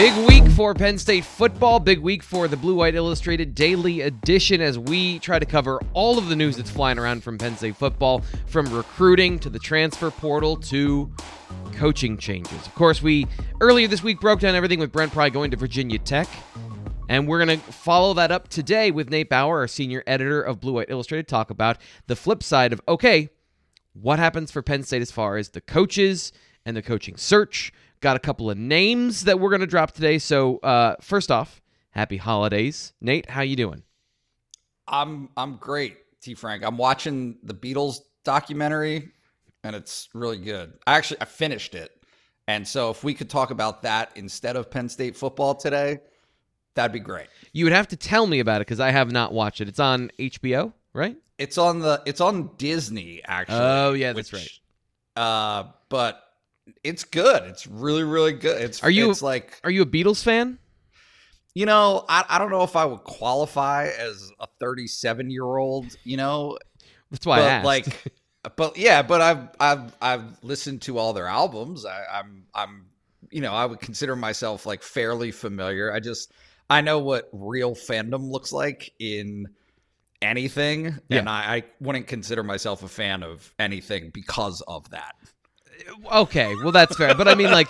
Big week for Penn State football. Big week for the Blue White Illustrated Daily Edition as we try to cover all of the news that's flying around from Penn State football, from recruiting to the transfer portal to coaching changes. Of course, we earlier this week broke down everything with Brent Pry going to Virginia Tech. And we're going to follow that up today with Nate Bauer, our senior editor of Blue White Illustrated, talk about the flip side of okay, what happens for Penn State as far as the coaches and the coaching search. Got a couple of names that we're going to drop today. So uh, first off, happy holidays, Nate. How you doing? I'm I'm great, T. Frank. I'm watching the Beatles documentary, and it's really good. I actually I finished it, and so if we could talk about that instead of Penn State football today, that'd be great. You would have to tell me about it because I have not watched it. It's on HBO, right? It's on the it's on Disney actually. Oh yeah, that's right. Uh, but it's good. It's really, really good. It's are you it's like are you a Beatles fan? You know, I, I don't know if I would qualify as a 37 year old. You know, that's why but I asked. like, but yeah, but I've I've I've listened to all their albums. I, I'm I'm you know I would consider myself like fairly familiar. I just I know what real fandom looks like in anything, Yeah. and I, I wouldn't consider myself a fan of anything because of that. Okay, well that's fair. But I mean, like,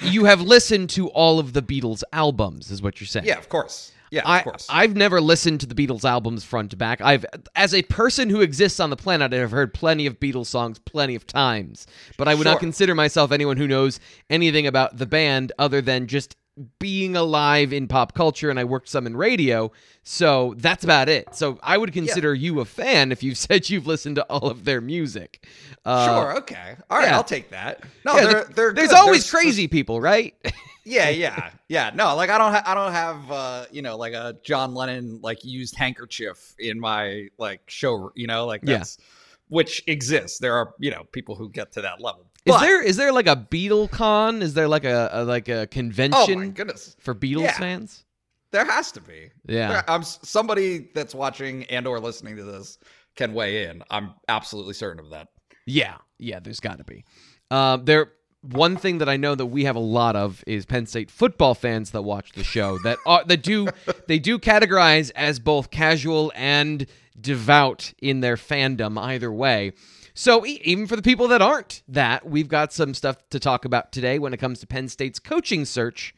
you have listened to all of the Beatles albums, is what you're saying? Yeah, of course. Yeah, I, of course. I've never listened to the Beatles albums front to back. I've, as a person who exists on the planet, I've heard plenty of Beatles songs plenty of times. But I would not consider myself anyone who knows anything about the band other than just being alive in pop culture. And I worked some in radio, so that's about it. So I would consider you a fan if you've said you've listened to all of their music. Uh, sure. Okay. All right. yeah. I'll take that. No, yeah, they're, they're there's good. always crazy people, right? Yeah, yeah, yeah. No, like I don't, ha- I don't have, uh, you know, like a John Lennon like used handkerchief in my like show, you know, like Yeah. that's which exists. There are, you know, people who get to that level. Is there is there like a Beatle con? Is there like a, a like a convention? Oh convention my goodness, for Beatles Yeah. fans? there has to be. Yeah. There- I'm somebody that's watching and or listening to this can weigh in. I'm absolutely certain of that. Yeah, yeah. There's got to be. Um, there. One thing that I know that we have a lot of is Penn State football fans that watch the show that are that do they do categorize as both casual and devout in their fandom either way. So even for the people that aren't that, we've got some stuff to talk about today when it comes to Penn State's coaching search.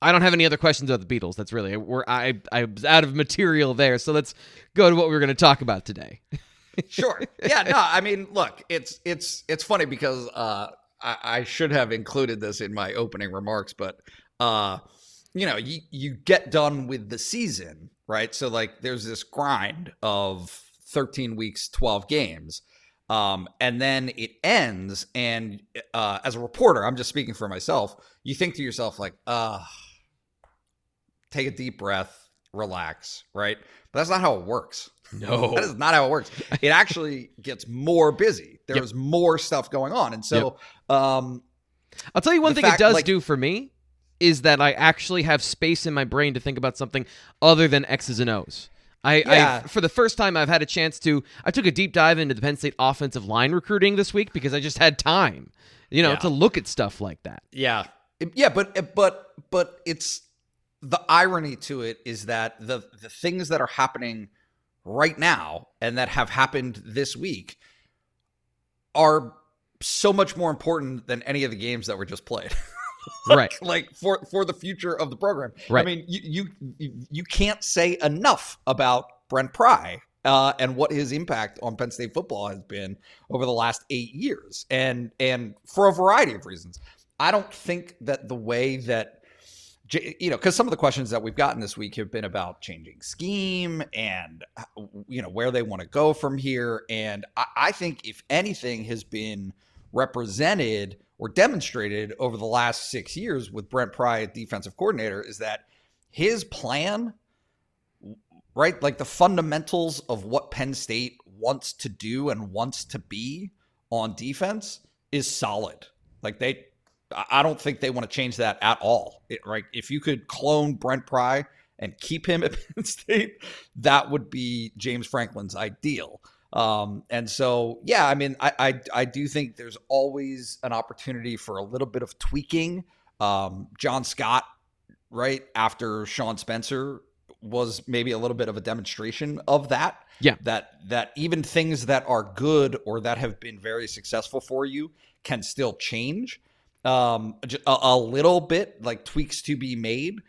I don't have any other questions about the Beatles. That's really we're I I was out of material there. So let's go to what we're going to talk about today. Sure. Yeah. No. I mean, look, it's it's it's funny because uh, I, I should have included this in my opening remarks, but uh, you know, you you get done with the season, right? So like, there's this grind of 13 weeks, 12 games. Um, and then it ends, and uh, as a reporter, I'm just speaking for myself. You think to yourself, like, uh, take a deep breath, relax, right? But that's not how it works. No. That is not how it works. It actually gets more busy. There's more stuff going on. And so um I'll tell you one thing fact, it does like- do for me is that I actually have space in my brain to think about something other than X's and O's. I, Yeah. I for the first time I've had a chance to I took a deep dive into the Penn State offensive line recruiting this week because I just had time, you know, Yeah. to look at stuff like that. yeah. Yeah, but but but it's the irony to it is that the the things that are happening right now and that have happened this week are so much more important than any of the games that were just played. Right. like for for the future of the program. Right. I mean, you you you can't say enough about Brent Pry uh, and what his impact on Penn State football has been over the last eight years, and and for a variety of reasons. I don't think that the way that you know, because some of the questions that we've gotten this week have been about changing scheme and you know where they want to go from here. And I, I think if anything has been represented or demonstrated over the last six years with Brent Pry, at defensive coordinator, is that his plan, right, like the fundamentals of what Penn State wants to do and wants to be on defense is solid. Like they I don't think they want to change that at all. It, right? If you could clone Brent Pry and keep him at Penn State, that would be James Franklin's ideal. Um, and so, yeah, I mean, I, I, I do think there's always an opportunity for a little bit of tweaking. Um, John Scott, right after Sean Spencer, was maybe a little bit of a demonstration of that. Yeah, that that even things that are good or that have been very successful for you can still change um, a, a, little bit, like tweaks to be made.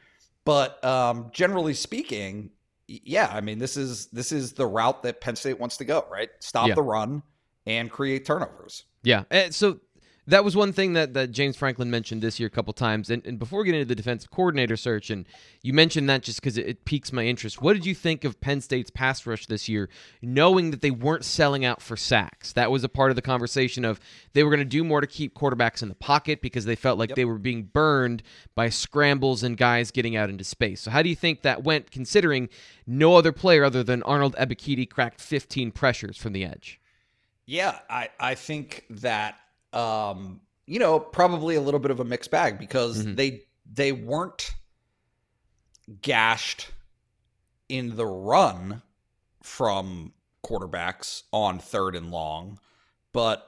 But um, generally speaking, yeah, I mean this is this is the route that Penn State wants to go, right? Stop yeah. the run and create turnovers. Yeah, and so that was one thing that, that James Franklin mentioned this year a couple times. And, and before getting get into the defensive coordinator search, and you mentioned that just because it, it, piques my interest, what did you think of Penn State's pass rush this year, knowing that they weren't selling out for sacks? That was a part of the conversation of they were going to do more to keep quarterbacks in the pocket because they felt like yep. they were being burned by scrambles and guys getting out into space. So, how do you think that went, considering no other player other than Arnold Ebiketie cracked 15 pressures from the edge? Yeah, I, I think that um, you know, probably a little bit of a mixed bag because mm-hmm. they they weren't gashed in the run from quarterbacks on third and long, but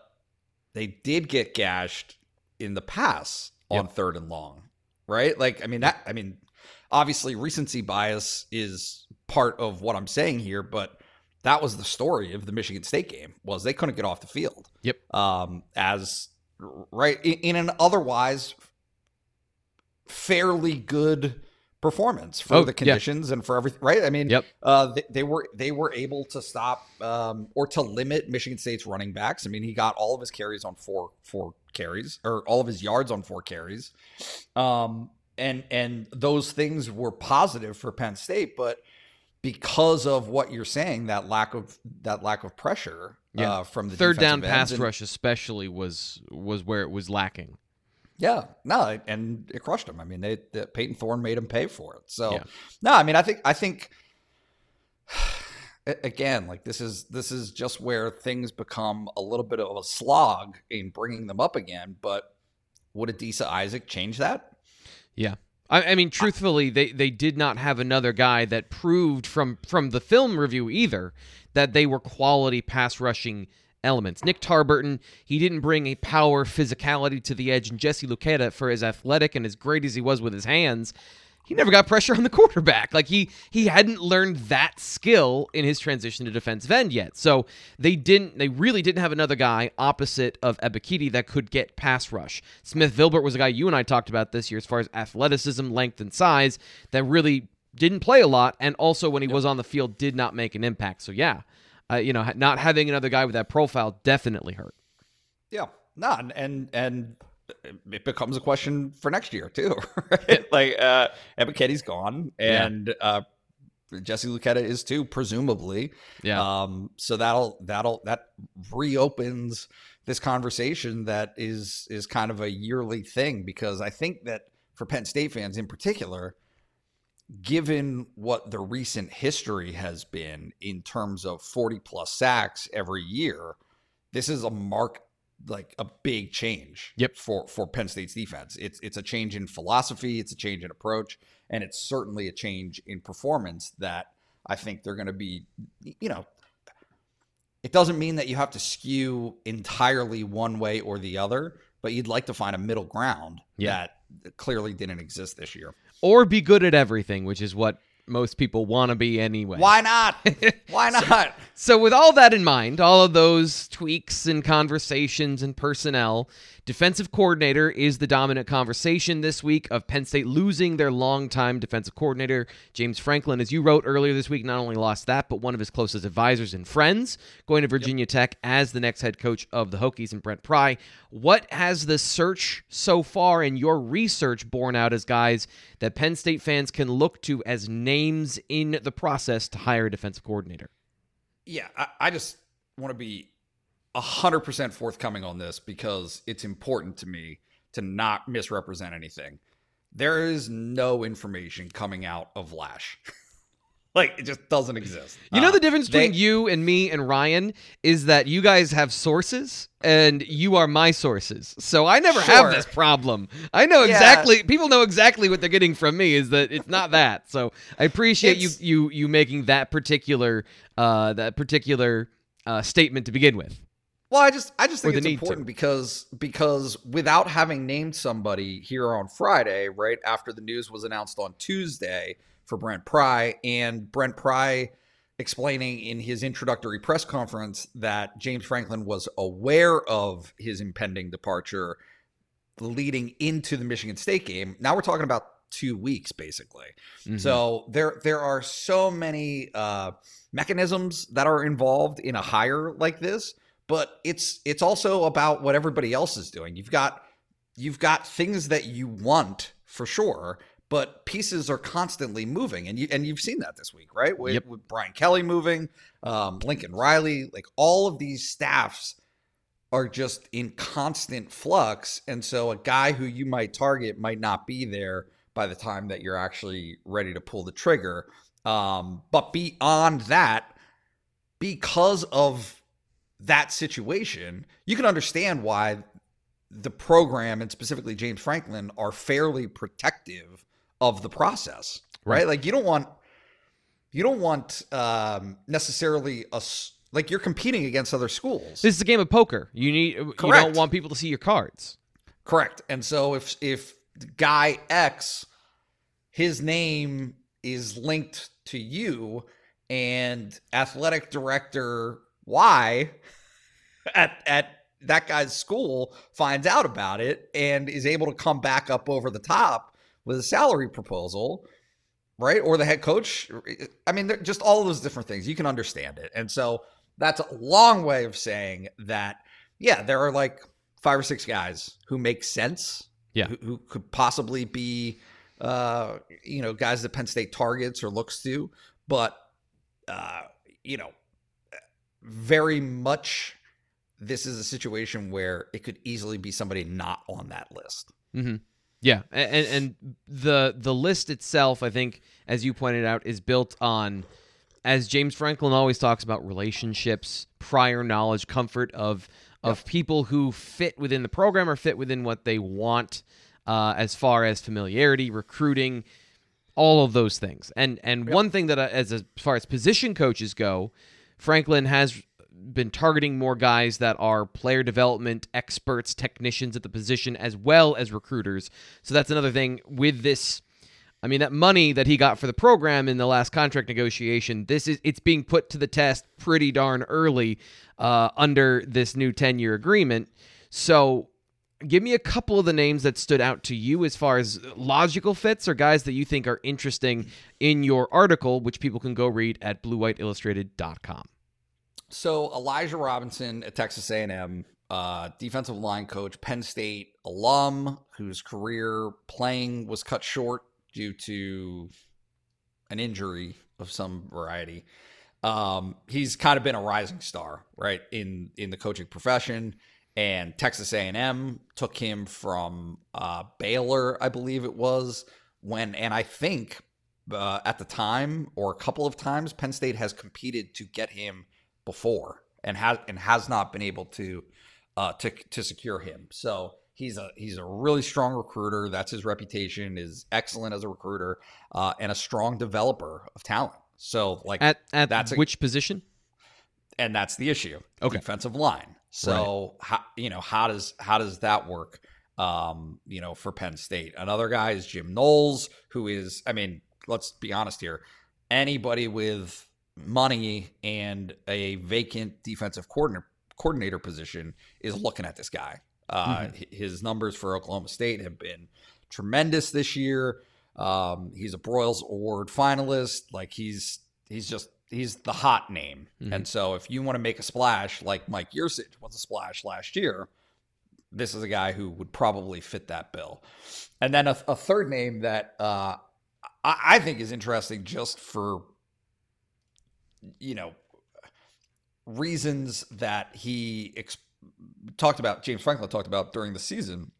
they did get gashed in the pass on yep. third and long, right? Like, I mean, that, I mean, obviously recency bias is part of what I'm saying here, but that was the story of the Michigan State game was they couldn't get off the field. Yep. Um, as right in, in an otherwise fairly good performance for oh, the conditions yeah. and for everything right i mean yep. uh, they, they, were they were able to stop um, or to limit michigan state's running backs i mean he got all of his carries on four four carries or all of his yards on four carries um, and and those things were positive for penn state but because of what you're saying, that lack of that lack of pressure yeah. uh, from the third down pass and, rush, especially was was where it was lacking. Yeah, no, and it crushed them. I mean, they, they Payton Thorne made him pay for it. So, yeah. no, I mean, I think I think again, like this is this is just where things become a little bit of a slog in bringing them up again. But would Adisa Isaac change that? Yeah, I, I mean, truthfully, they, they did not have another guy that proved from from the film review either that they were quality pass rushing elements. Nick Tarburton, he didn't bring a power physicality to the edge, and Jesse Luketa, for as athletic and as great as he was with his hands, he never got pressure on the quarterback. Like he he hadn't learned that skill in his transition to defensive end yet. So they didn't they really didn't have another guy opposite of Ebiketie that could get pass rush. Smith Vilbert was a guy you and I talked about this year as far as athleticism, length, and size that really didn't play a lot, and also when he yep. was on the field did not make an impact. So yeah, uh, you know, not having another guy with that profile definitely hurt. Yeah, no, and and, and it becomes a question for next year too. Right? like uh Ebiketie's gone and yeah. uh Jesse Luketa is too, presumably. Yeah. Um, so that'll that'll that reopens this conversation that is is kind of a yearly thing because I think that for Penn State fans in particular, given what the recent history has been in terms of 40 plus sacks every year, this is a mark like a big change yep. for for Penn State's defense. It's it's a change in philosophy, it's a change in approach, and it's certainly a change in performance that I think they're going to be you know it doesn't mean that you have to skew entirely one way or the other, but you'd like to find a middle ground yeah. that clearly didn't exist this year. Or be good at everything, which is what most people want to be anyway. Why not? Why not? So, with all that in mind, all of those tweaks and conversations and personnel, defensive coordinator is the dominant conversation this week of Penn State losing their longtime defensive coordinator, James Franklin. As you wrote earlier this week, not only lost that, but one of his closest advisors and friends going to Virginia Tech as the next head coach of the Hokies and Brent Pry. What has the search so far and your research borne out as guys that Penn State fans can look to as names in the process to hire a defensive coordinator? yeah, I, I just want to be hundred percent forthcoming on this because it's important to me to not misrepresent anything. There is no information coming out of Lasch. like it just doesn't exist. You know Uh, the difference between they- you and me and Ryan is that you guys have sources and you are my sources. So I never have this problem. I know Yeah. exactly people know exactly what they're getting from me is that it's not that. So I appreciate you It's- you you making that particular uh that particular uh statement to begin with. Well, I just I just think it's need to. important because because without having named somebody here on Friday, right after the news was announced on Tuesday for Brent Pry, and Brent Pry explaining in his introductory press conference that James Franklin was aware of his impending departure leading into the Michigan State game. Now we're talking about two weeks basically. Mhm. So there there are so many uh, mechanisms that are involved in a hire like this, but it's it's also about what everybody else is doing. You've got you've got things that you want for sure, but pieces are constantly moving, and you and you've seen that this week, right? With, Yep. with Brian Kelly moving, um, Lincoln Riley, like all of these staffs are just in constant flux, and so a guy who you might target might not be there by the time that you're actually ready to pull the trigger. Um, but beyond that, because of that situation, you can understand why the program and specifically James Franklin are fairly protective of the process, right? Right. Like you don't want you don't want um, necessarily a s- like you're competing against other schools. This is a game of poker. You need you don't want people to see your cards. Correct. And so if if guy X his name is linked to you and athletic director Y at at that guy's school finds out about it and is able to come back up over the top with a salary proposal, right? Or the head coach. I mean, just all of those different things. You can understand it. And so that's a long way of saying that, yeah, there are like five or six guys who make sense. Yeah. Who, who could possibly be, uh, you know, guys that Penn State targets or looks to. But, uh, you know, very much this is a situation where it could easily be somebody not on that list. Mm-hmm. Yeah, and, and the the list itself, I think, as you pointed out, is built on, as James Franklin always talks about, relationships, prior knowledge, comfort of of people who fit within the program or fit within what they want, uh, as far as familiarity, recruiting, all of those things. And and one thing that uh, as as far as position coaches go, Franklin has been targeting more guys that are player development experts, technicians at the position as well as recruiters. So that's another thing with this I mean that money that he got for the program in the last contract negotiation, this is it's being put to the test pretty darn early uh, under this new 10-year agreement. So give me a couple of the names that stood out to you as far as logical fits or guys that you think are interesting in your article, which people can go read at bluewhiteillustrated.com. So Elijah Robinson at Texas A&M, uh, defensive line coach, Penn State alum, whose career playing was cut short due to an injury of some variety. Um, he's kind of been a rising star, right, in in the coaching profession. And Texas A&M took him from uh, Baylor, I believe it was, when, and I think uh, at the time or a couple of times, Penn State has competed to get him before and has and has not been able to uh, to to secure him. So he's a he's a really strong recruiter. That's his reputation. is excellent as a recruiter uh, and a strong developer of talent. So like At at That's a- which position? and that's the issue. Okay. defensive line. So how you know how does how does that work? Um, you know, for Penn State, another guy is Jim Knowles, who is I mean let's be honest here. Anybody with money and a vacant defensive coordinator coordinator position is looking at this guy. Uh, His numbers for Oklahoma State have been tremendous this year. Um, he's a Broyles Award finalist. Like he's he's just he's the hot name. And so if you want to make a splash, like Mike Yurcich was a splash last year, this is a guy who would probably fit that bill. And then a, a third name that uh, I, I think is interesting just for you know reasons that he ex- talked about James Franklin talked about during the season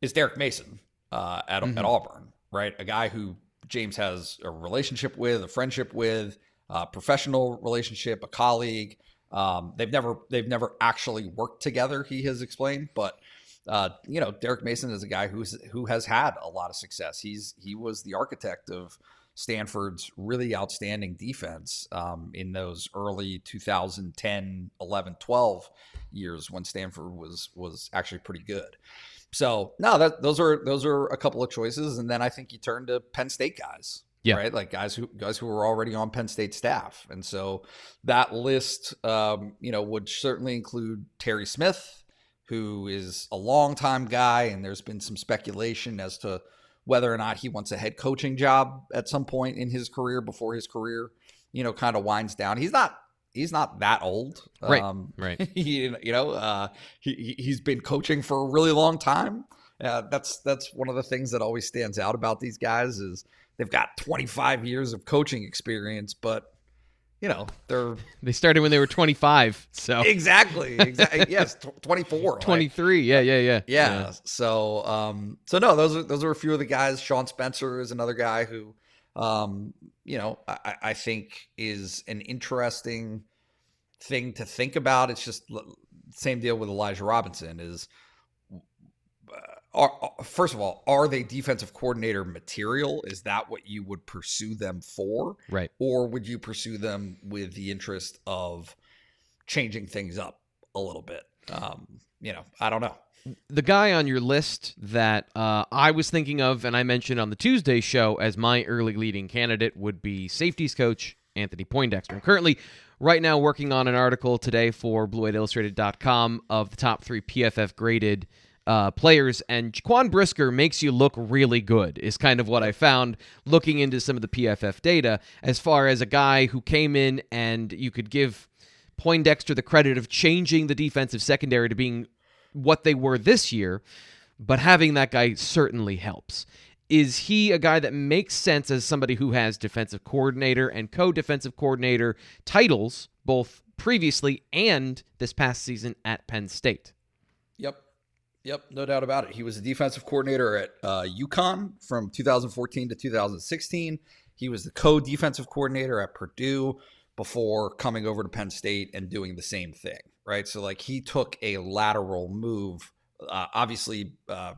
is Derek Mason uh, at, at Auburn, right? A guy who James has a relationship with, a friendship with, a professional relationship, a colleague. Um, they've never they've never actually worked together. He has explained, but uh, you know, Derek Mason is a guy who's who has had a lot of success. He's he was the architect of Stanford's really outstanding defense um, in those early 2010, 11, 12 years when Stanford was was actually pretty good. So no, that those are those are a couple of choices, and then I think you turn to Penn State guys, Yeah. right? Like guys who guys who were already on Penn State staff, and so that list, um, you know, would certainly include Terry Smith, who is a longtime guy, and there's been some speculation as to whether or not he wants a head coaching job at some point in his career before his career, you know, kind of winds down. He's not he's not that old, Right, Um, right. he, you know, uh, he he- he's been coaching for a really long time. Uh, that's that's one of the things that always stands out about these guys is they've got 25 years of coaching experience, but you know they're They started when they were 25, so exactly exactly yes tw- 24 like- 23. Yeah, yeah, yeah. yeah. So, um, so no, those are those are a few of the guys. Sean Spencer is another guy who, um, you know, I, I- think is an interesting thing to think about. It's just l- same deal with Elijah Robinson. Is are, first of all, are they defensive coordinator material? Is that what you would pursue them for? Right. or would you pursue them with the interest of changing things up a little bit? Um, you know, I don't know. the guy on your list that uh, I was thinking of and I mentioned on the Tuesday show as my early leading candidate would be safeties coach Anthony Poindexter. I'm currently right now working on an article today for BlueWhiteIllustrated.com of the top three PFF graded uh, players, and Jaquan Brisker makes you look really good, is kind of what I found looking into some of the PFF data as far as a guy who came in and you could give Poindexter the credit of changing the defensive secondary to being what they were this year, but having that guy certainly helps. Is he a guy that makes sense as somebody who has defensive coordinator and co defensive coordinator titles, both previously and this past season at Penn State? Yep. Yep, no doubt about it. He was a defensive coordinator at uh, UConn from 2014 to 2016. He was the co defensive coordinator at Purdue before coming over to Penn State and doing the same thing, right? So, like, he took a lateral move. Uh, obviously, uh,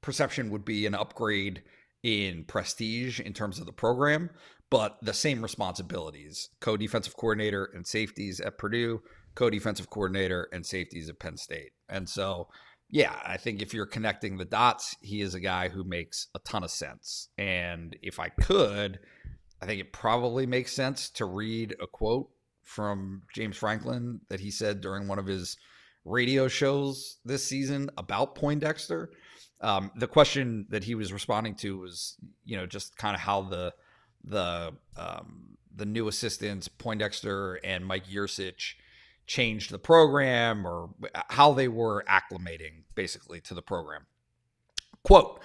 perception would be an upgrade in prestige in terms of the program, but the same responsibilities co defensive coordinator and safeties at Purdue, co defensive coordinator and safeties at Penn State. And so, yeah, I think if you're connecting the dots, he is a guy who makes a ton of sense. And if I could, I think it probably makes sense to read a quote from James Franklin that he said during one of his radio shows this season about Poindexter. Um, the question that he was responding to was, you know, just kind of how the the um, the new assistants Poindexter and Mike Yurcich changed the program or how they were acclimating basically to the program. Quote,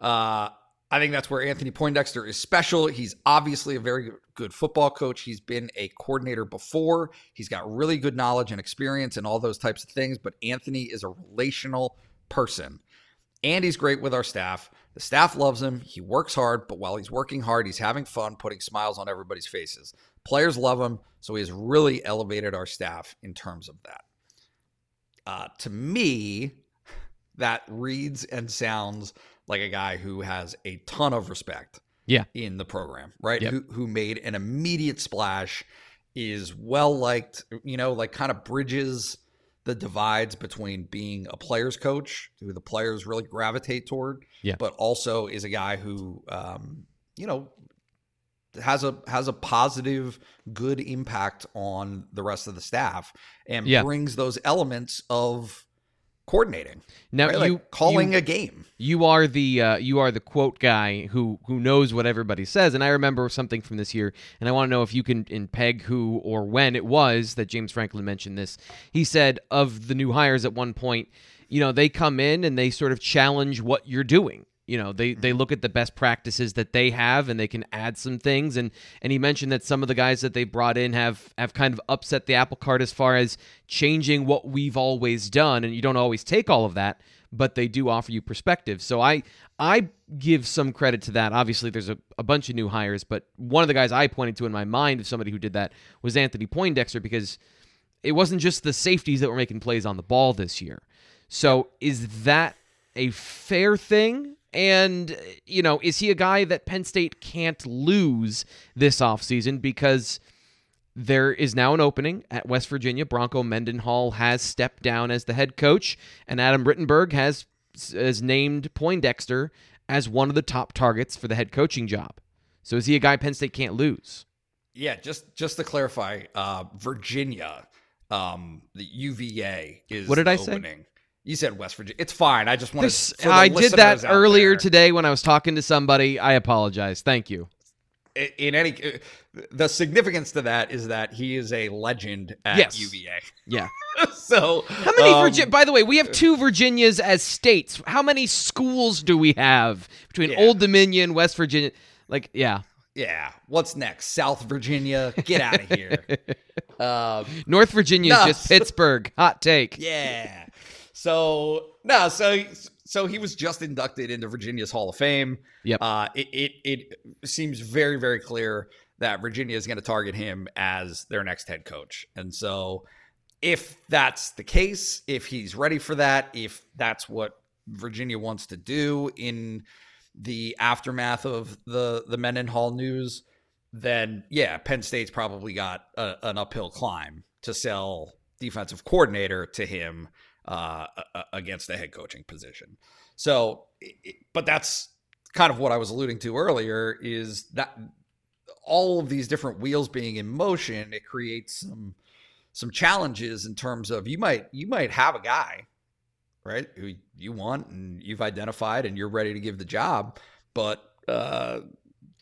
uh, I think that's where Anthony Poindexter is special. He's obviously a very good football coach. He's been a coordinator before. He's got really good knowledge and experience and all those types of things. But Anthony is a relational person. And he's great with our staff. The staff loves him. He works hard, but while he's working hard, he's having fun, putting smiles on everybody's faces. Players love him, so he has really elevated our staff in terms of that. Uh, to me, that reads and sounds like a guy who has a ton of respect Yeah. in the program, right? Yep. Who, who made an immediate splash, is well liked, you know, like kind of bridges the divides between being a player's coach, who the players really gravitate toward, Yeah. but also is a guy who, um, you know, has a has a positive, good impact on the rest of the staff and Yeah. brings those elements of coordinating. Now right? Like you calling you, a game. you are the uh, you are the quote guy who who knows what everybody says, and I remember something from this year, and I want to know if you can in peg who or when it was that James Franklin mentioned this. He said of the new hires at one point, you know, they come in and they sort of challenge what you're doing. You know, they they mm-hmm. look at the best practices that they have and they can add some things. And and he mentioned that some of the guys that they brought in have have kind of upset the apple cart as far as changing what we've always done. And you don't always take all of that, but they do offer you perspective. So I I give some credit to that. Obviously, there's a, a bunch of new hires, but one of the guys I pointed to in my mind of somebody who did that was Anthony Poindexter because it wasn't just the safeties that were making plays on the ball this year. So is that a fair thing? And, you know, is he a guy that Penn State can't lose this offseason because there is now an opening at West Virginia. Bronco Mendenhall has stepped down as the head coach, and Adam Rittenberg has, has named Poindexter as one of the top targets for the head coaching job. So is he a guy Penn State can't lose? Yeah, just just to clarify, uh, Virginia, um, the UVA is What did I say? You said West Virginia. It's fine. I just. This- for the I did that earlier there, today when I was talking to somebody. I apologize. Thank you. In any, the significance to that is that he is a legend at Yes. UVA. Yeah. so How many um, Virginia? By the way, we have two Virginias as states. How many schools do we have between Yeah. Old Dominion, West Virginia? Like, yeah, Yeah. What's next? South Virginia. Get out of here. um, North Virginia is No. just Pittsburgh. Hot take. Yeah. So no, so so he was just inducted into Virginia's Hall of Fame. Yep. Uh, it, it it seems very very clear that Virginia is going to target him as their next head coach, and so if that's the case, if he's ready for that, if that's what Virginia wants to do in the aftermath of the the Mendenhall news, then yeah, Penn State's probably got a, an uphill climb to sell defensive coordinator to him uh, against the head coaching position. So, but that's kind of what I was alluding to earlier is that all of these different wheels being in motion, it creates some some challenges in terms of you might you might have a guy right who you want and you've identified and you're ready to give the job but uh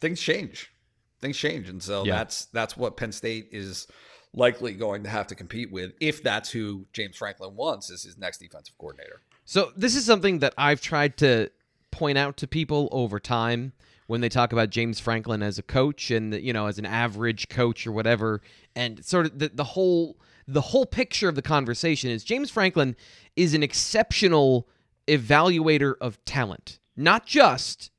things change things change and so Yeah. that's that's what penn state is likely going to have to compete with if that's who james franklin wants as his next defensive coordinator. So this is something that I've tried to point out to people over time when they talk about James Franklin as a coach and you know as an average coach or whatever. And sort of the, the whole the whole picture of the conversation is James Franklin is an exceptional evaluator of talent not just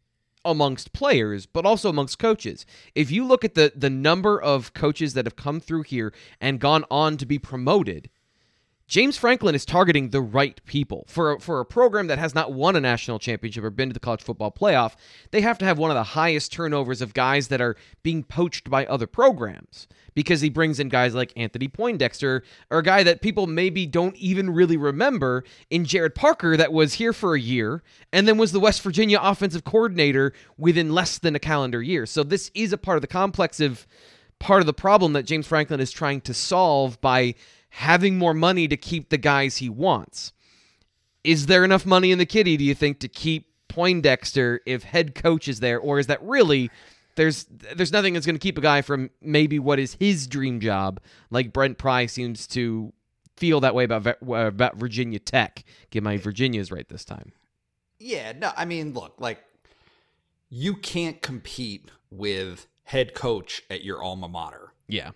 amongst players, but also amongst coaches. If you look at the the number of coaches that have come through here and gone on to be promoted, James Franklin is targeting the right people. For a, for a program that has not won a national championship or been to the college football playoff, they have to have one of the highest turnovers of guys that are being poached by other programs because he brings in guys like Anthony Poindexter or a guy that people maybe don't even really remember in Gerad Parker that was here for a year and then was the West Virginia offensive coordinator within less than a calendar year. So this is a part of the complex of part of the problem that James Franklin is trying to solve by having more money to keep the guys he wants. Is there enough money in the kitty, do you think, to keep Poindexter if head coach is there, or is that really there's there's nothing that's going to keep a guy from maybe what is his dream job, like Brent Pry seems to feel that way about uh, about Virginia Tech. Get my Virginias right this time. Yeah, no, I mean, look, like you can't compete with head coach at your alma mater, Yeah,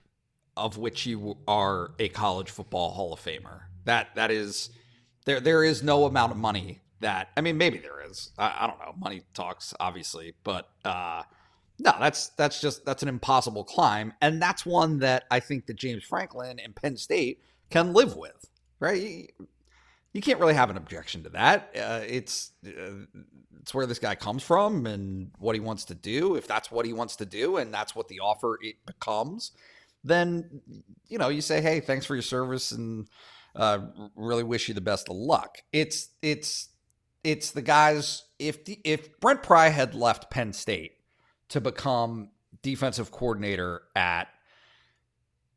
of which you are a college football Hall of Famer. That that is there. There is no amount of money that I mean, maybe there is. I, I don't know. Money talks, obviously, but uh, no, that's that's just that's an impossible climb, and that's one that I think that James Franklin and Penn State can live with, right? You, can't really have an objection to that. Uh, it's uh, it's where this guy comes from and what he wants to do. If that's what he wants to do, and that's what the offer it becomes, then you know you say, "Hey, thanks for your service, and uh, really wish you the best of luck." It's it's it's the guys. If the, if Brent Pry had left Penn State to become defensive coordinator at,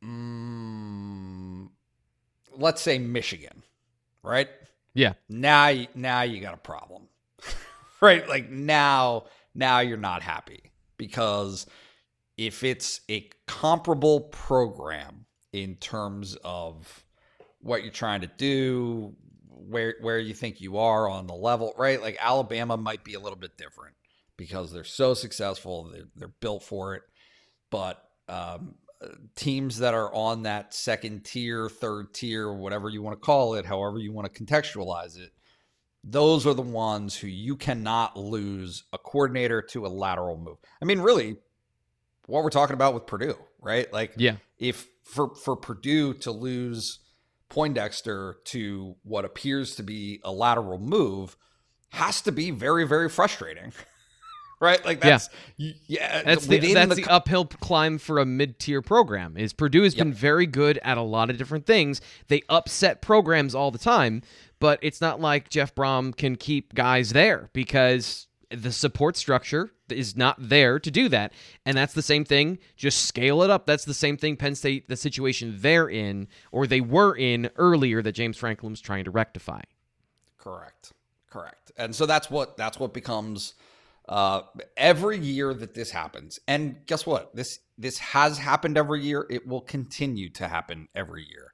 mm, let's say Michigan, right? Yeah. Now, now you got a problem, right? Like now, now you're not happy because if it's a comparable program in terms of what you're trying to do, where where you think you are on the level, right? Like Alabama might be a little bit different because they're so successful, they're, they're built for it. But um, teams that are on that second tier, third tier, whatever you want to call it, however you want to contextualize it, those are the ones who you cannot lose a coordinator to a lateral move. I mean, really, what we're talking about with Purdue, right? Like, Yeah. if for for Purdue to lose Poindexter to what appears to be a lateral move has to be very very frustrating. right? Like that's yeah, yeah That's the that's the the, uphill climb for a mid-tier program. Is Purdue has been very good at a lot of different things. They upset programs all the time, but it's not like Jeff Brohm can keep guys there because the support structure is not there to do that. And that's the same thing. Just scale it up. That's the same thing Penn State, the situation they're in, or they were in earlier that James Franklin trying to rectify. Correct. Correct. And so that's what that's what becomes uh every year that this happens. And guess what? This this has happened every year. It will continue to happen every year.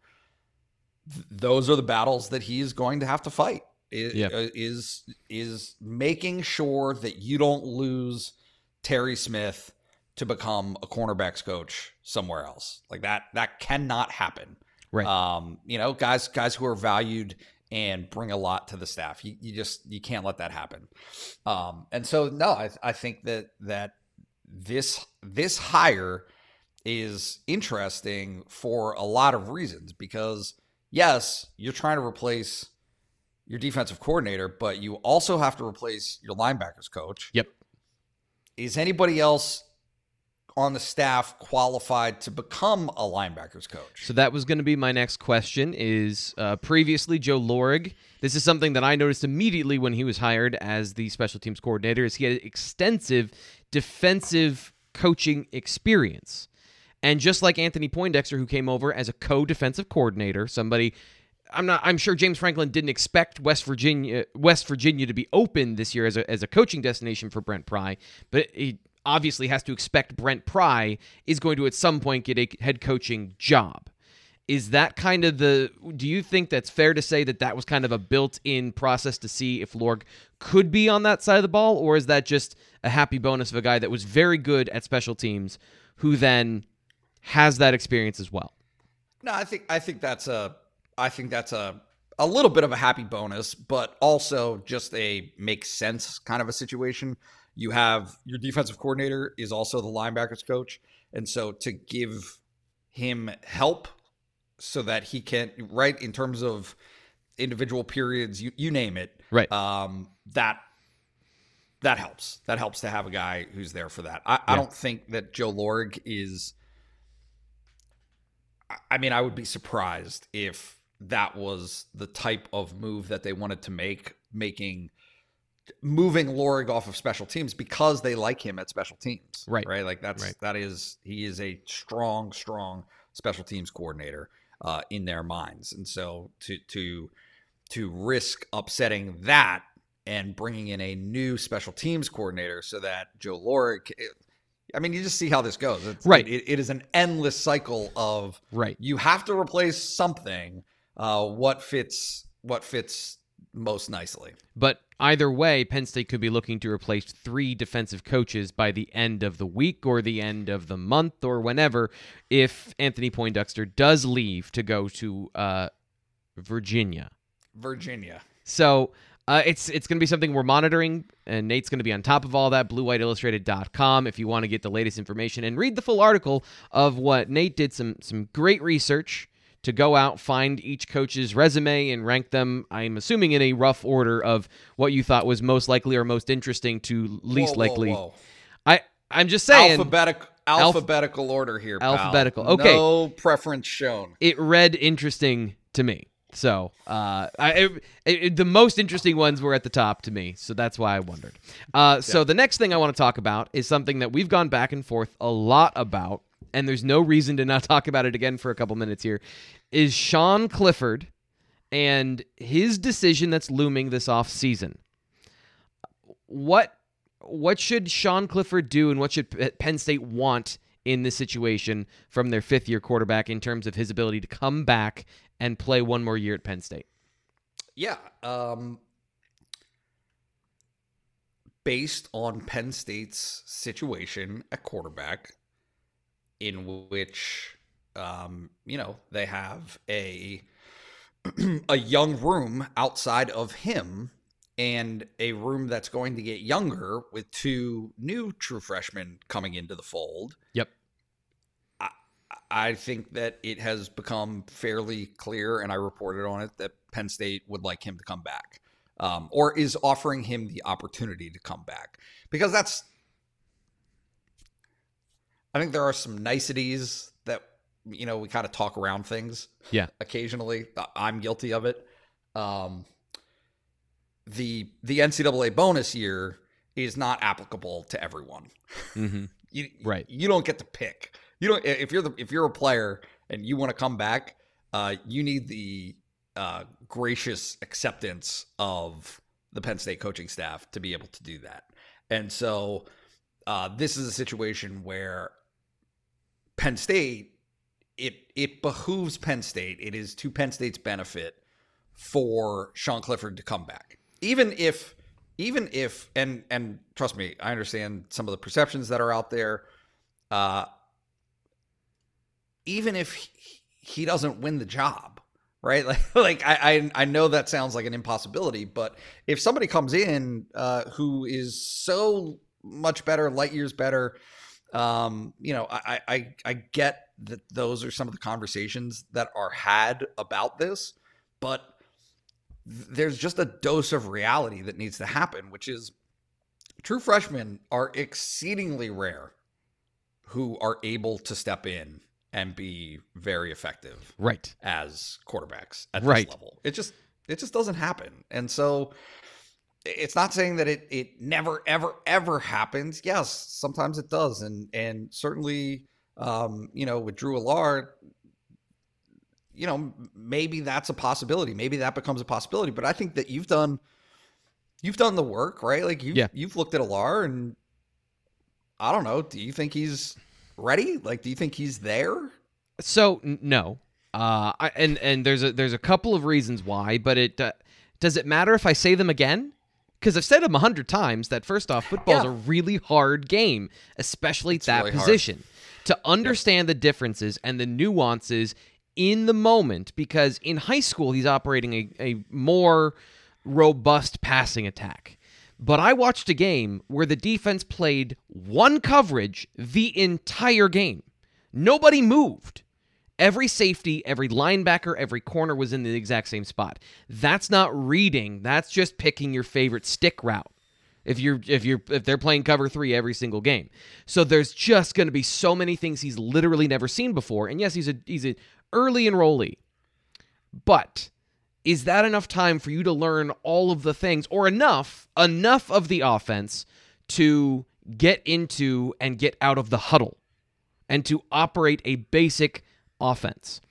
Th- those are the battles that he is going to have to fight. I- Yep. uh, Is is making sure that you don't lose Terry Smith to become a cornerbacks coach somewhere else. Like that that cannot happen. Right. Um, you know, guys guys who are valued and bring a lot to the staff. You, you just you can't let that happen. Um, and so no, I I think that that this this hire is interesting for a lot of reasons because yes, you're trying to replace your defensive coordinator, but you also have to replace your linebackers coach. Yep. Is anybody else on the staff qualified to become a linebackers coach? So that was going to be my next question. Is uh, previously Joe Lorig? This is something that I noticed immediately when he was hired as the special teams coordinator. Is he had extensive defensive coaching experience, and just like Anthony Poindexter, who came over as a co-defensive coordinator, somebody. I'm not. I'm sure James Franklin didn't expect West Virginia, West Virginia, to be open this year as a as a coaching destination for Brent Pry, but he obviously has to expect Brent Pry is going to at some point get a head coaching job. Is that kind of the? Do you think that's fair to say that that was kind of a built-in process to see if Lorig could be on that side of the ball, or is that just a happy bonus of a guy that was very good at special teams, who then has that experience as well? No, I think I think that's a I think that's a a little bit of a happy bonus, but also just a makes sense kind of a situation. You have your defensive coordinator is also the linebackers coach, and so to give him help so that he can right in terms of individual periods, you you name it, Right. Um, that that helps. That helps to have a guy who's there for that. I, I don't think that Joe Lorig is. I mean, I would be surprised if that was the type of move that they wanted to make, making moving Lorig off of special teams because they like him at special teams. Right. Right. Like that's Right. that is he is a strong, strong special teams coordinator uh, in their minds, and so to to to risk upsetting that and bringing in a new special teams coordinator so that Joe Lorig. I mean, you just see how this goes. It's, Right. It, it is an endless cycle of Right. you have to replace something. Uh, what fits? What fits most nicely? But either way, Penn State could be looking to replace three defensive coaches by the end of the week or the end of the month or whenever if Anthony Poindexter does leave to go to uh, Virginia. Virginia. So uh, it's it's going to be something we're monitoring, and Nate's going to be on top of all that. BlueWhiteIllustrated.com if you want to get the latest information and read the full article of what Nate did. Some some great research to go out, find each coach's resume, and rank them. I'm assuming in a rough order of what you thought was most likely or most interesting to least Whoa, whoa, likely. whoa. I I'm just saying Alphabetical alphabetical order here. pal. Alphabetical. Okay. No preference shown. it read interesting to me. So, uh, I, it, it- the most interesting ones were at the top to me, so that's why I wondered. Uh, so the next thing I want to talk about is something that we've gone back and forth a lot about, and there's no reason to not talk about it again for a couple minutes here. Is Sean Clifford and his decision that's looming this off season? What what should Sean Clifford do, and what should Penn State want in this situation from their fifth year quarterback in terms of his ability to come back and play one more year at Penn State? Yeah. Um, based on Penn State's situation at quarterback, in which, um, you know, they have a a young room outside of him and a room that's going to get younger with two new true freshmen coming into the fold. Yep. I think that it has become fairly clear, and I reported on it, that Penn State would like him to come back, um, or is offering him the opportunity to come back. Because that's, I think there are some niceties that, you know, we kind of talk around things Yeah. occasionally. I'm guilty of it. Um, the the NCAA bonus year is not applicable to everyone. Mm-hmm. You, Right. You don't get to pick. You don't if you're the if you're a player and you want to come back, uh, you need the uh, gracious acceptance of the Penn State coaching staff to be able to do that. And so uh, this is a situation where Penn State it it behooves Penn State. It is to Penn State's benefit for Sean Clifford to come back. Even if even if and and trust me, I understand some of the perceptions that are out there. Uh even if he, he doesn't win the job, right? Like like I, I I know that sounds like an impossibility, but if somebody comes in uh who is so much better, light years better, um, you know, I I I get that those are some of the conversations that are had about this, but there's just a dose of reality that needs to happen, which is true freshmen are exceedingly rare who are able to step in and be very effective Right. as quarterbacks at Right. this level. It just it just doesn't happen. And so it's not saying that it it never ever ever happens. Yes, sometimes it does and and certainly um you know with Drew Allard you know maybe that's a possibility. Maybe that becomes a possibility, but I think that you've done you've done the work, right? Like you Yeah. you've looked at Allard and I don't know, do you think he's ready? Like do you think he's there? So n- no, uh, I, and and there's a there's a couple of reasons why, but it uh, does it matter if I say them again? Because I've said them a hundred times. That first off, football's Yeah. a really hard game, especially at that really hard. position. To understand the differences and the nuances in the moment, because in high school he's operating a, a more robust passing attack. But I watched a game where the defense played one coverage the entire game. Nobody moved. Every safety, every linebacker, every corner was in the exact same spot. That's not reading. That's just picking your favorite stick route. If you're if you're if they're playing cover 3 every single game. So there's just going to be so many things he's literally never seen before. And yes, he's a he's a early enrollee. But is that enough time for you to learn all of the things or enough enough of the offense to get into and get out of the huddle and to operate a basic offense.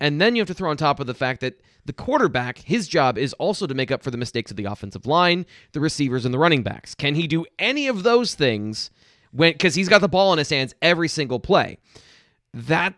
And then you have to throw on top of the fact that the quarterback his job is also to make up for the mistakes of the offensive line the receivers and the running backs. Can he do any of those things when because he's got the ball in his hands every single play? That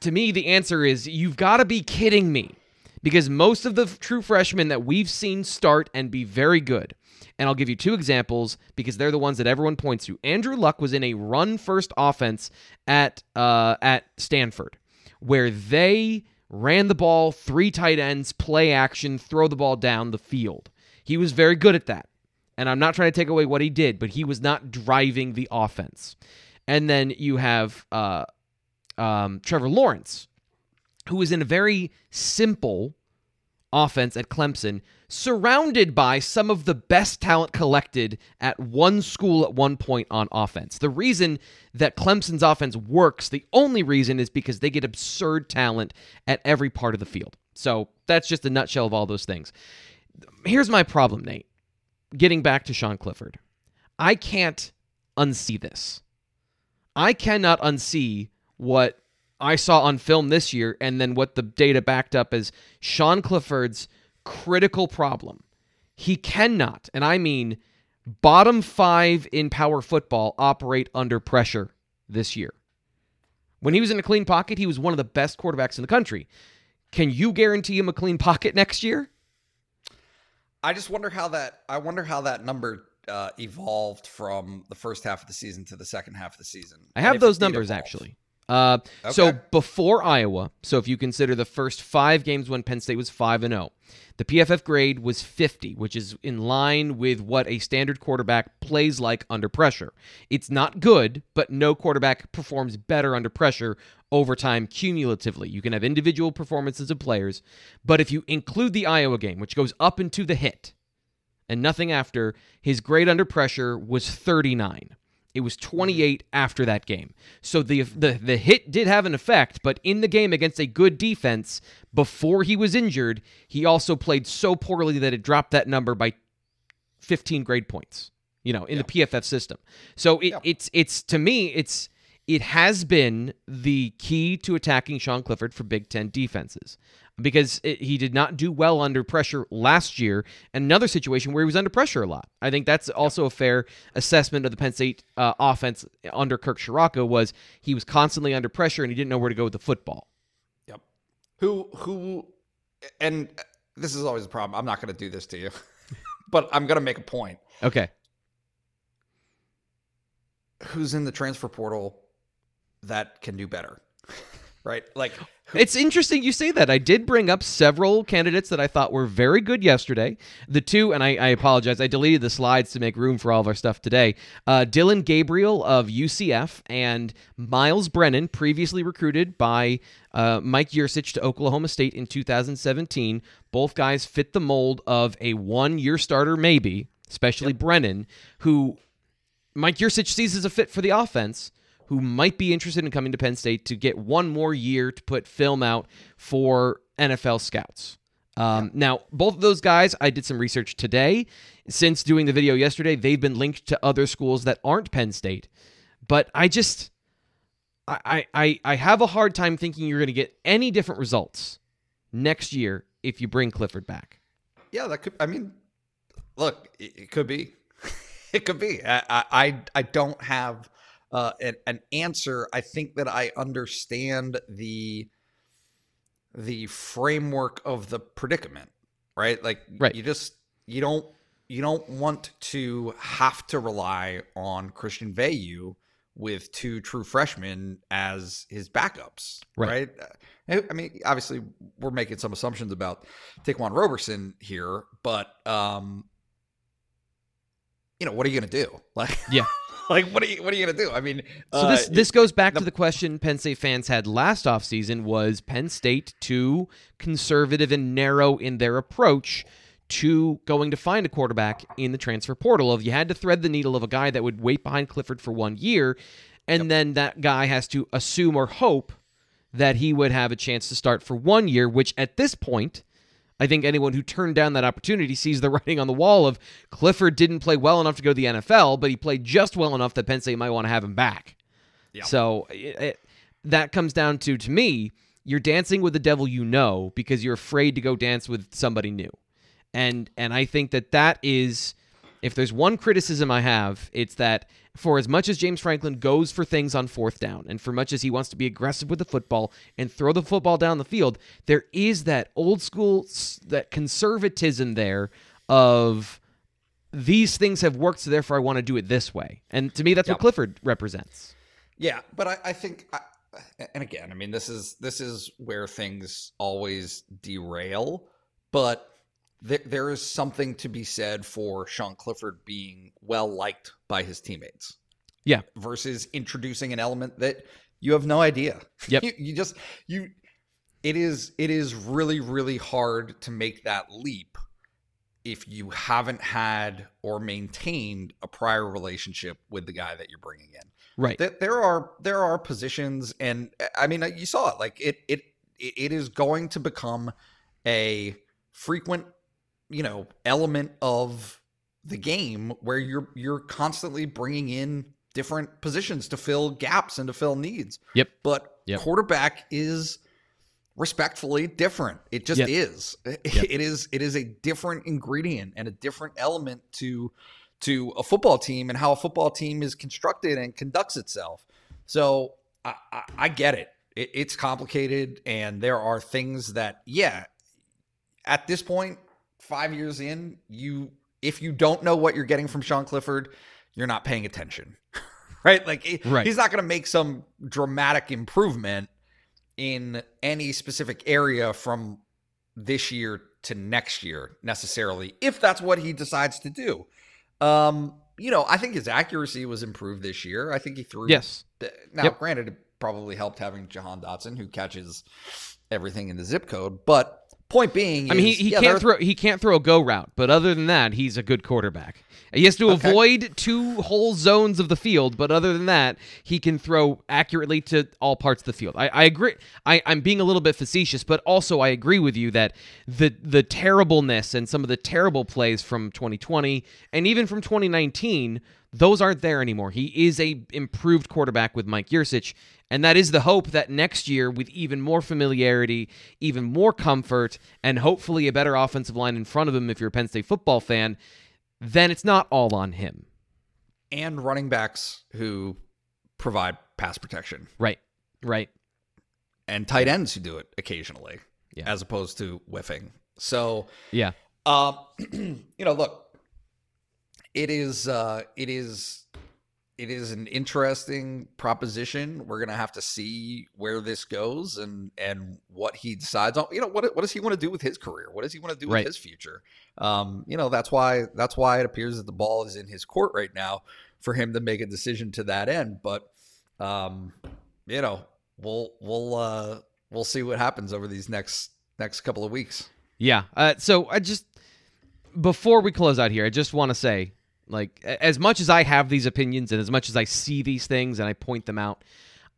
to me the answer is you've got to be kidding me because most of the true freshmen that we've seen start and be very good and I'll give you two examples because they're the ones that everyone points to. Andrew Luck was in a run first offense at uh, at Stanford where they ran the ball, three tight ends, play action, throw the ball down the field. He was very good at that. And I'm not trying to take away what he did, but he was not driving the offense. And then you have uh, um, Trevor Lawrence, who was in a very simple offense at Clemson, surrounded by some of the best talent collected at one school at one point on offense. The reason that Clemson's offense works, the only reason is because they get absurd talent at every part of the field. So that's just a nutshell of all those things. Here's my problem, Nate. Getting back to Sean Clifford, I can't unsee this. I cannot unsee what I saw on film this year and then what the data backed up is Sean Clifford's critical problem. He cannot, and I mean bottom five in power football, operate under pressure this year. When he was in a clean pocket, he was one of the best quarterbacks in the country. Can you guarantee him a clean pocket next year? I just wonder how that. I wonder how that number uh, evolved from the first half of the season to the second half of the season. I have And if it those numbers evolve. actually. Uh, So before Iowa, so if you consider the first five games when Penn State was five and zero, the PFF grade was 50, which is in line with what a standard quarterback plays like under pressure. It's not good, but no quarterback performs better under pressure over time cumulatively. You can have individual performances of players, but if you include the Iowa game, which goes up into the hit, and nothing after, his grade under pressure was 39. It was 28 mm-hmm. after that game. So the the the hit did have an effect, but in the game against a good defense before he was injured, he also played so poorly that it dropped that number by 15 grade points. You know, in the PFF system. So it, it's it's to me it's it has been the key to attacking Sean Clifford for Big Ten defenses because it, he did not do well under pressure last year. And another situation where he was under pressure a lot. I think that's also a fair assessment of the Penn State uh, offense under Kirk Ciarrocca was he was constantly under pressure and he didn't know where to go with the football. Yep. Who who and this is always a problem. I'm not going to do this to you. but I'm going to make a point. Okay. Who's in the transfer portal that can do better? right? Like who, It's interesting you say that. I did bring up several candidates that I thought were very good yesterday. The two, and I, I apologize, I deleted the slides to make room for all of our stuff today. Uh, Dillon Gabriel of UCF and Myles Brennan, previously recruited by uh, Mike Yurcich to Oklahoma State in 2017. Both guys fit the mold of a one year starter, maybe, especially Brennan, who Mike Yurcich sees as a fit for the offense, who might be interested in coming to Penn State to get one more year to put film out for NFL scouts. Um, Now, both of those guys, I did some research today. Since doing the video yesterday, they've been linked to other schools that aren't Penn State. But I just, I, I, I- have a hard time thinking you're going to get any different results next year if you bring Clifford back. yeah, that could I mean look, it, it could be. it could be. I I- I don't have uh, an, an answer. I think that I understand the the framework of the predicament, right? Like Right. you just you don't you don't want to have to rely on Christian Veilleux with two true freshmen as his backups, Right. right? Uh, I mean, obviously, we're making some assumptions about Ta'Quan Roberson here, but um, you know, what are you going to do? Like, Yeah. like what are you what are you going to do? I mean, So uh, this this goes back to the question Penn State fans had last offseason was Penn State too conservative and narrow in their approach to going to find a quarterback in the transfer portal. If you had to thread the needle of a guy that would wait behind Clifford for one year, and then that guy has to assume or hope that he would have a chance to start for one year, which at this point, I think anyone who turned down that opportunity sees the writing on the wall of Clifford didn't play well enough to go to the NFL, but he played just well enough that Penn State might want to have him back. So it, it- that comes down to, to me, you're dancing with the devil you know because you're afraid to go dance with somebody new. And and I think that that is if there's one criticism I have, it's that for as much as James Franklin goes for things on fourth down, and for much as he wants to be aggressive with the football and throw the football down the field, there is that old school, that conservatism there of these things have worked, so therefore I want to do it this way. And to me, that's what Clifford represents. Yeah, but I, I think, I, and again, I mean, this is this is where things always derail. But there, there is something to be said for Sean Clifford being well liked by his teammates. Yeah. versus introducing an element that you have no idea. Yep. you, you just you. It is it is really really hard to make that leap if you haven't had or maintained a prior relationship with the guy that you're bringing in Right. there, there are there are positions and i mean uh, you saw it like it it it is going to become a frequent, you know, element of the game where you're you're constantly bringing in different positions to fill gaps and to fill needs. Yep. But Yep. quarterback is respectfully different. It just Yep. is. It is it is a different ingredient and a different element to to a football team and how a football team is constructed and conducts itself. So I, I, I get it. it. It's complicated, and there are things that, yeah, at this point, five years in, you if you don't know what you're getting from Sean Clifford, you're not paying attention, right? Like Right. he's not going to make some dramatic improvement in any specific area from this year to next year necessarily, if that's what he decides to do. Um, you know, I think his accuracy was improved this year. I think he threw Yes. now, Yep. granted, it probably helped having Jahan Dotson, who catches everything in the zip code. But point being, I mean, he, is, he yeah, can't throw he can't throw a go route, but other than that, he's a good quarterback. He has to Okay. avoid two whole zones of the field, but other than that, he can throw accurately to all parts of the field. I, I agree. I, I'm being a little bit facetious, but also I agree with you that the the terribleness and some of the terrible plays from 2020 and even from 2019, those aren't there anymore. He is a improved quarterback with Mike Yurcich, and that is the hope that next year, with even more familiarity, even more comfort, and hopefully a better offensive line in front of him, if you're a Penn State football fan, then it's not all on him. and running backs who provide pass protection Right. Right. and tight ends who do it occasionally, Yeah. as opposed to whiffing. So, Yeah. um, you know, look, it is, uh, it is, it is an interesting proposition. We're gonna have to see where this goes and and what he decides on. You know, what what does he want to do with his career? What does he want to do Right. with his future? Um, you know, that's why that's why it appears that the ball is in his court right now for him to make a decision to that end. But um, you know, we'll we'll uh we'll see what happens over these next next couple of weeks. Yeah. Uh, so I just before we close out here, I just want to say, like, as much as I have these opinions and as much as I see these things and I point them out,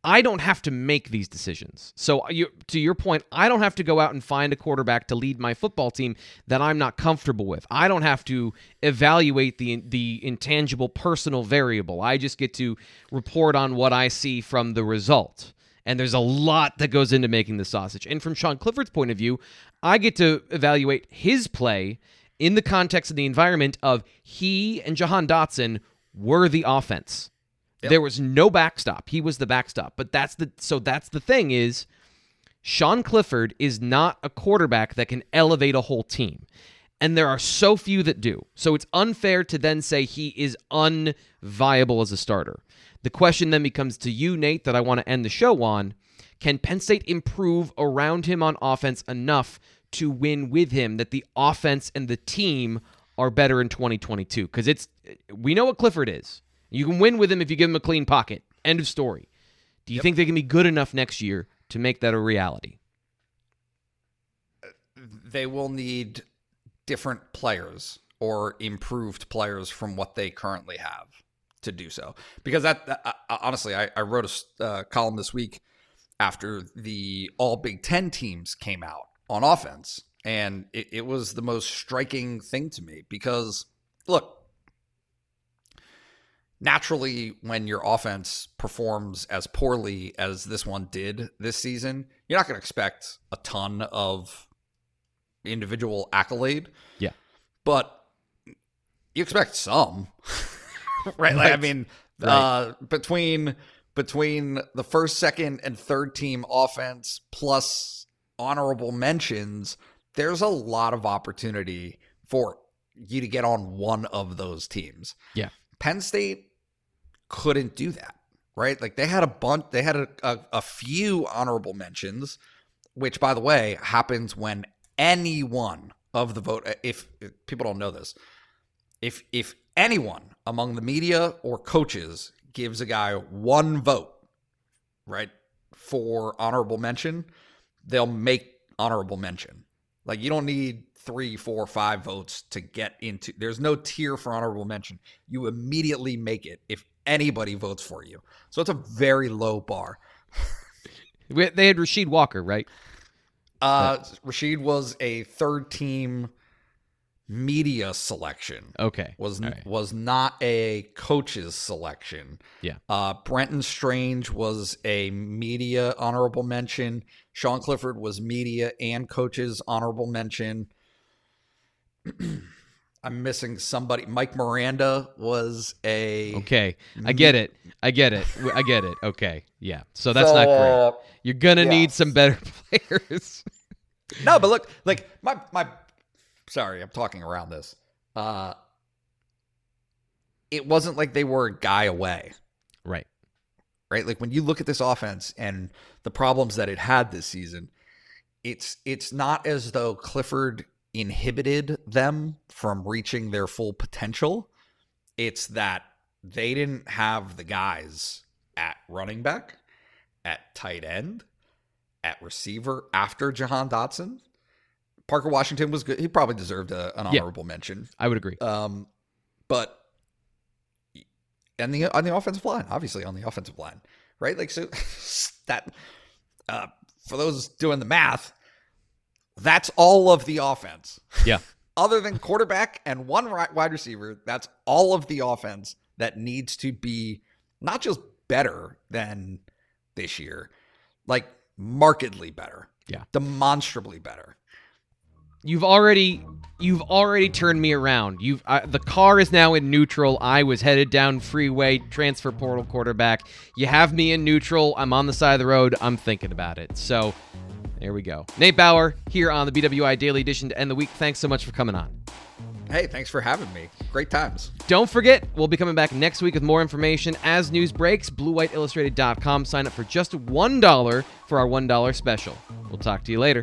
I don't have to make these decisions. So uh, you, to your point, I don't have to go out and find a quarterback to lead my football team that I'm not comfortable with. I don't have to evaluate the the intangible personal variable. I just get to report on what I see from the result. And there's a lot that goes into making the sausage. And from Sean Clifford's point of view, I get to evaluate his play in the context of the environment of he and Jahan Dotson were the offense. There was no backstop. He was the backstop. But that's the so that's the thing is Sean Clifford is not a quarterback that can elevate a whole team. And there are so few that do. So it's unfair to then say he is unviable as a starter. The question then becomes to you, Nate, that I want to end the show on. Can Penn State improve around him on offense enough to win with him that the offense and the team are better in 2022? Because it's we know what Clifford is. You can win with him if you give him a clean pocket. End of story. Do you think they can be good enough next year to make that a reality? They will need different players or improved players from what they currently have to do so. Because that, that- uh, honestly, I, I wrote a uh, column this week after the All Big Ten teams came out on offense, and it, it was the most striking thing to me because look. Naturally, when your offense performs as poorly as this one did this season, you're not going to expect a ton of individual accolade. Yeah. But you expect some. right? Like I mean, Right. uh between between the first, second and third team offense plus honorable mentions, there's a lot of opportunity for you to get on one of those teams. Yeah. Penn State couldn't do that, right? Like they had a bunch, they had a, a, a few honorable mentions, which, by the way, happens when anyone of the vote. If, if people don't know this, if if anyone among the media or coaches gives a guy one vote, right, for honorable mention, they'll make honorable mention. Like you don't need three, four, five votes to get into. There's no tier for honorable mention. You immediately make it if anybody votes for you. So it's a very low bar. They had Rasheed Walker, right? Uh, Rasheed was a third team media selection. Okay. Was right. was not a coach's selection. Yeah. Uh, Brenton Strange was a media honorable mention. Sean Clifford was media and coaches honorable mention. I'm missing somebody. Mike Miranda was a Okay. I get it. I get it. I get it. Okay. Yeah. So that's not great. You're gonna yeah. need some better players. No, but look, like my my sorry, I'm talking around this. Uh it wasn't like they were a guy away, right. right? Like when you look at this offense and the problems that it had this season, it's it's not as though Clifford inhibited them from reaching their full potential. It's that they didn't have the guys at running back, at tight end, at receiver after Jahan Dotson. Parker Washington was good. He probably deserved a, an Yeah. honorable mention. I would agree. Um, but and the on the offensive line, obviously on the offensive line, right? Like so that uh, for those doing the math, that's all of the offense. Yeah. Other than quarterback and one wide receiver, that's all of the offense that needs to be not just better than this year, like markedly better. Yeah. Demonstrably better. You've already you've already turned me around. You've uh, the car is now in neutral. I was headed down freeway transfer portal quarterback. You have me in neutral. I'm on the side of the road. I'm thinking about it. So there we go. Nate Bauer here on the BWI Daily Edition to end the week. Thanks so much for coming on. Hey, thanks for having me. Great times. Don't forget, we'll be coming back next week with more information as news breaks. BlueWhiteIllustrated.com. Sign up for just $1 for our $1 special. We'll talk to you later.